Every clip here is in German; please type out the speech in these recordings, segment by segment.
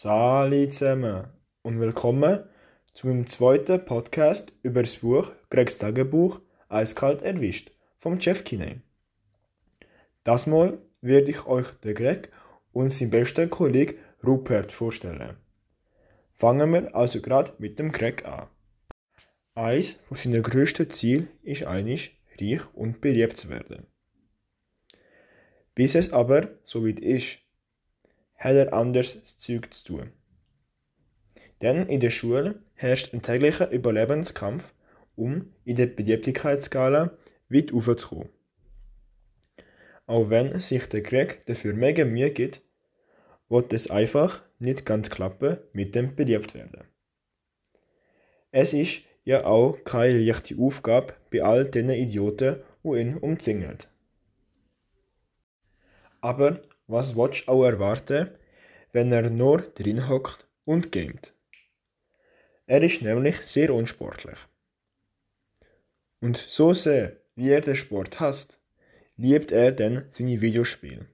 Sali zusammen und willkommen zu meinem zweiten Podcast über das Buch Gregs Tagebuch Eiskalt erwischt vom Jeff Kinney. Das Mal werde ich euch den Greg und seinen besten Kollegen Rupert vorstellen. Fangen wir also gerade mit dem Greg an. Eins von seinen grössten Zielen ist eigentlich, reich und beliebt zu werden. Bis es aber so weit ist, er anderes Zeug zu tun. Denn in der Schule herrscht ein täglicher Überlebenskampf, um in der Beliebtheitsskala weit aufzukommen. Auch wenn sich der Greg dafür mega Mühe gibt, wird es einfach nicht ganz klappen mit dem Beliebtwerden. Es ist ja auch keine leichte Aufgabe bei all den Idioten, die ihn umzingelt. Aber was du auch erwarten, wenn er nur drin hockt und gamet? Er ist nämlich sehr unsportlich. Und so sehr, wie er den Sport hasst, liebt er dann seine Videospiele.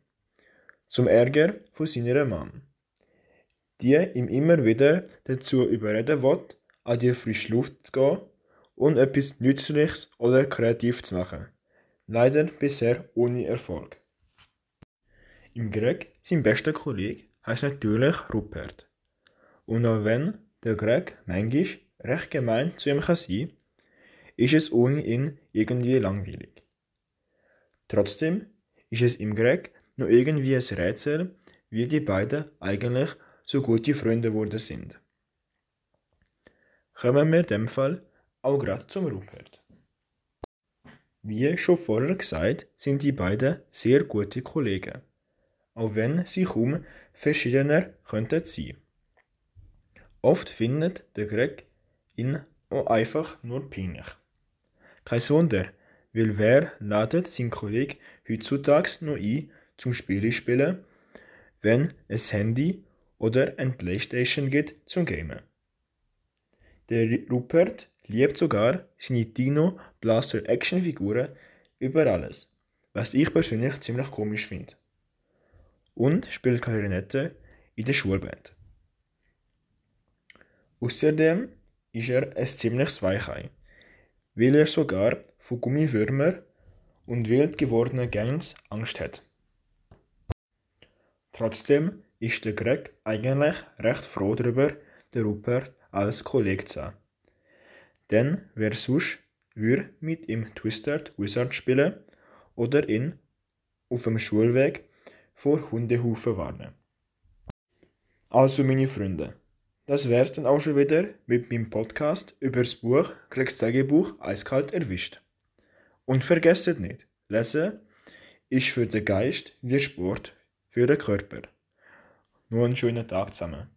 Zum Ärger von seiner Mom, die ihm immer wieder dazu überreden will, an die frische Luft zu gehen und etwas Nützliches oder kreativ zu machen. Leider bisher ohne Erfolg. Im Greg, sein bester Kollege, heißt natürlich Rupert. Und auch wenn der Greg manchmal recht gemein zu ihm kann sein, ist es ohne ihn irgendwie langweilig. Trotzdem ist es im Greg noch irgendwie ein Rätsel, wie die beiden eigentlich so gute Freunde geworden sind. Kommen wir in dem Fall auch gerade zum Rupert. Wie schon vorher gesagt, sind die beiden sehr gute Kollegen, auch wenn sie kaum verschiedener könnten sein. Oft findet der Greg ihn auch einfach nur peinlich. Kein Wunder, weil wer ladet seinen Kollegen heutzutage noch ein zum Spiele spielen, wenn es Handy oder ein Playstation gibt zum Gamen. Der Rupert liebt sogar seine Dino Blaster Actionfiguren über alles, was ich persönlich ziemlich komisch finde. Und spielt Klarinette in der Schulband. Außerdem ist er ein ziemliches Weichei, weil er sogar vor Gummiwürmer und wild gewordenen Gangs Angst hat. Trotzdem ist der Greg eigentlich recht froh darüber, den Rupert als Kollege zu haben. Denn wer sonst würde mit ihm Twisted Wizard spielen oder ihn auf dem Schulweg vor Hundehaufen warnen. Also meine Freunde, das wär's dann auch schon wieder mit meinem Podcast über das Buch Klecks Tagebuch eiskalt erwischt. Und vergesst nicht, lesen ist für den Geist wie Sport für den Körper. Nur einen schönen Tag zusammen.